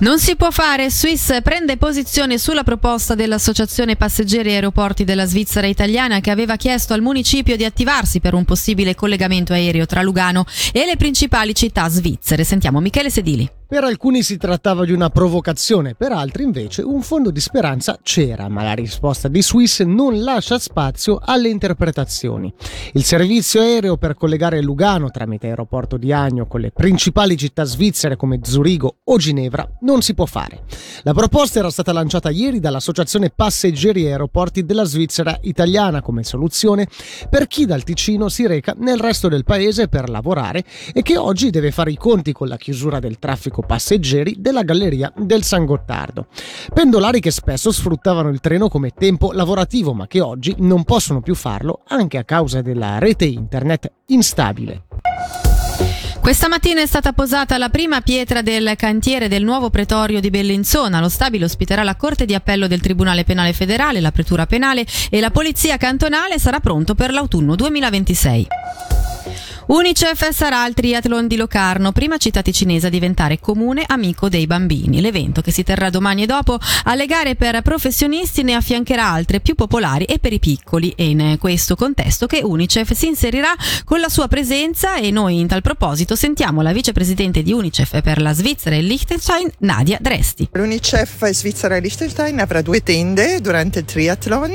Non si può fare, Swiss prende posizione sulla proposta dell'Associazione Passeggeri e Aeroporti della Svizzera Italiana che aveva chiesto al municipio di attivarsi per un possibile collegamento aereo tra Lugano e le principali città svizzere. Sentiamo Michele Sedili. Per alcuni si trattava di una provocazione, per altri invece un fondo di speranza c'era, ma la risposta di Swiss non lascia spazio alle interpretazioni. Il servizio aereo per collegare Lugano tramite aeroporto di Agno con le principali città svizzere come Zurigo o Ginevra non si può fare. La proposta era stata lanciata ieri dall'Associazione Passeggeri Aeroporti della Svizzera Italiana come soluzione per chi dal Ticino si reca nel resto del paese per lavorare e che oggi deve fare i conti con la chiusura del traffico passeggeri della galleria del San Gottardo. Pendolari che spesso sfruttavano il treno come tempo lavorativo ma che oggi non possono più farlo anche a causa della rete internet instabile. Questa mattina è stata posata la prima pietra del cantiere del nuovo pretorio di Bellinzona. Lo stabile ospiterà la Corte di Appello del Tribunale Penale Federale, la Pretura Penale e la Polizia Cantonale sarà pronto per l'autunno 2026. Unicef sarà al triathlon di Locarno, prima città ticinese a diventare comune amico dei bambini. L'evento che si terrà domani e dopo alle gare per professionisti ne affiancherà altre più popolari e per i piccoli. È in questo contesto che Unicef si inserirà con la sua presenza e noi in tal proposito sentiamo la vicepresidente di Unicef per la Svizzera e Liechtenstein, Nadia Dresti. L'Unicef Svizzera e Liechtenstein avrà due tende durante il triathlon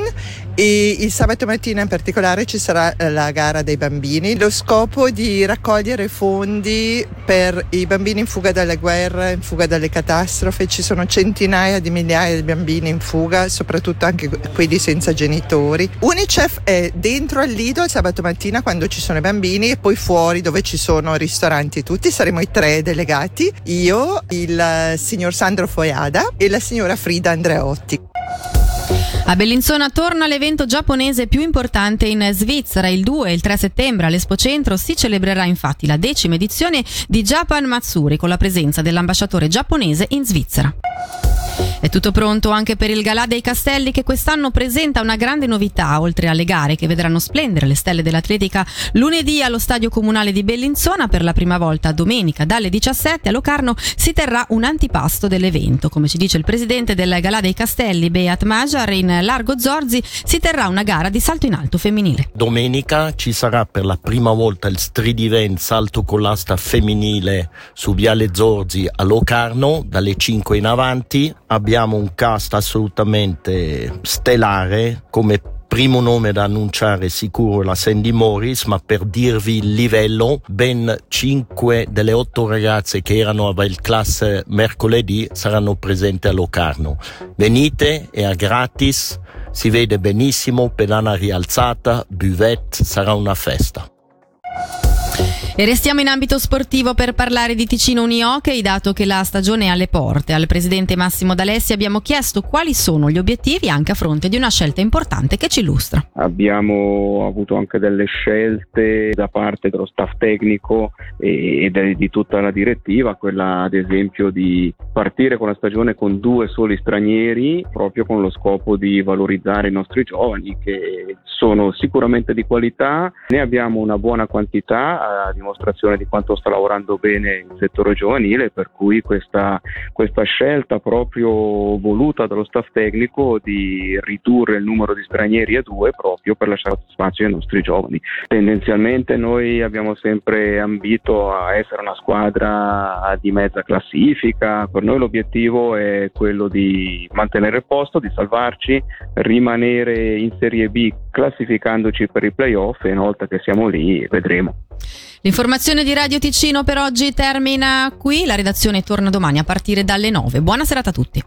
e il sabato mattina in particolare ci sarà la gara dei bambini. Lo scopo di raccogliere fondi per i bambini in fuga dalle guerre, in fuga dalle catastrofi. Ci sono centinaia di migliaia di bambini in fuga, soprattutto anche quelli senza genitori. Unicef è dentro al Lido il sabato mattina quando ci sono i bambini e poi fuori dove ci sono ristoranti tutti. Saremo i tre delegati, io, il signor Sandro Foiada e la signora Frida Andreotti. A Bellinzona torna l'evento giapponese più importante in Svizzera. Il 2 e il 3 settembre all'Expo Centro si celebrerà infatti la decima edizione di Japan Matsuri con la presenza dell'ambasciatore giapponese in Svizzera. È tutto pronto anche per il Galà dei Castelli che quest'anno presenta una grande novità, oltre alle gare che vedranno splendere le stelle dell'atletica lunedì allo Stadio Comunale di Bellinzona per la prima volta domenica dalle 17 a Locarno si terrà un antipasto dell'evento. Come ci dice il presidente del Galà dei Castelli, Beat Majar, in Largo Zorzi si terrà una gara di salto in alto femminile. Domenica ci sarà per la prima volta il street event salto con l'asta femminile su Viale Zorzi a Locarno dalle 5 in avanti. Abbiamo abbiamo un cast assolutamente stellare come primo nome da annunciare sicuro la Sandy Morris, ma per dirvi il livello, ben 5 delle 8 ragazze che erano a il classe mercoledì saranno presenti a Locarno. Venite, è a gratis, si vede benissimo, pedana rialzata, buvette, sarà una festa. E restiamo in ambito sportivo per parlare di Ticino Unihockey, dato che la stagione è alle porte. Al presidente Massimo D'Alessi abbiamo chiesto quali sono gli obiettivi anche a fronte di una scelta importante che ci illustra. Abbiamo avuto anche delle scelte da parte dello staff tecnico e, di tutta la direttiva, quella ad esempio di partire con la stagione con due soli stranieri, proprio con lo scopo di valorizzare i nostri giovani che sono sicuramente di qualità, ne abbiamo una buona quantità a dimostrazione di quanto sta lavorando bene il settore giovanile, per cui questa, questa scelta proprio voluta dallo staff tecnico di ridurre il numero di stranieri a due proprio per lasciare spazio ai nostri giovani. Tendenzialmente noi abbiamo sempre ambito a essere una squadra di mezza classifica, per noi l'obiettivo è quello di mantenere il posto, di salvarci, rimanere in Serie B classificandoci per i playoff e una volta che siamo lì vedremo. L'informazione di Radio Ticino per oggi termina qui, la redazione torna domani a partire dalle 9. Buona serata a tutti.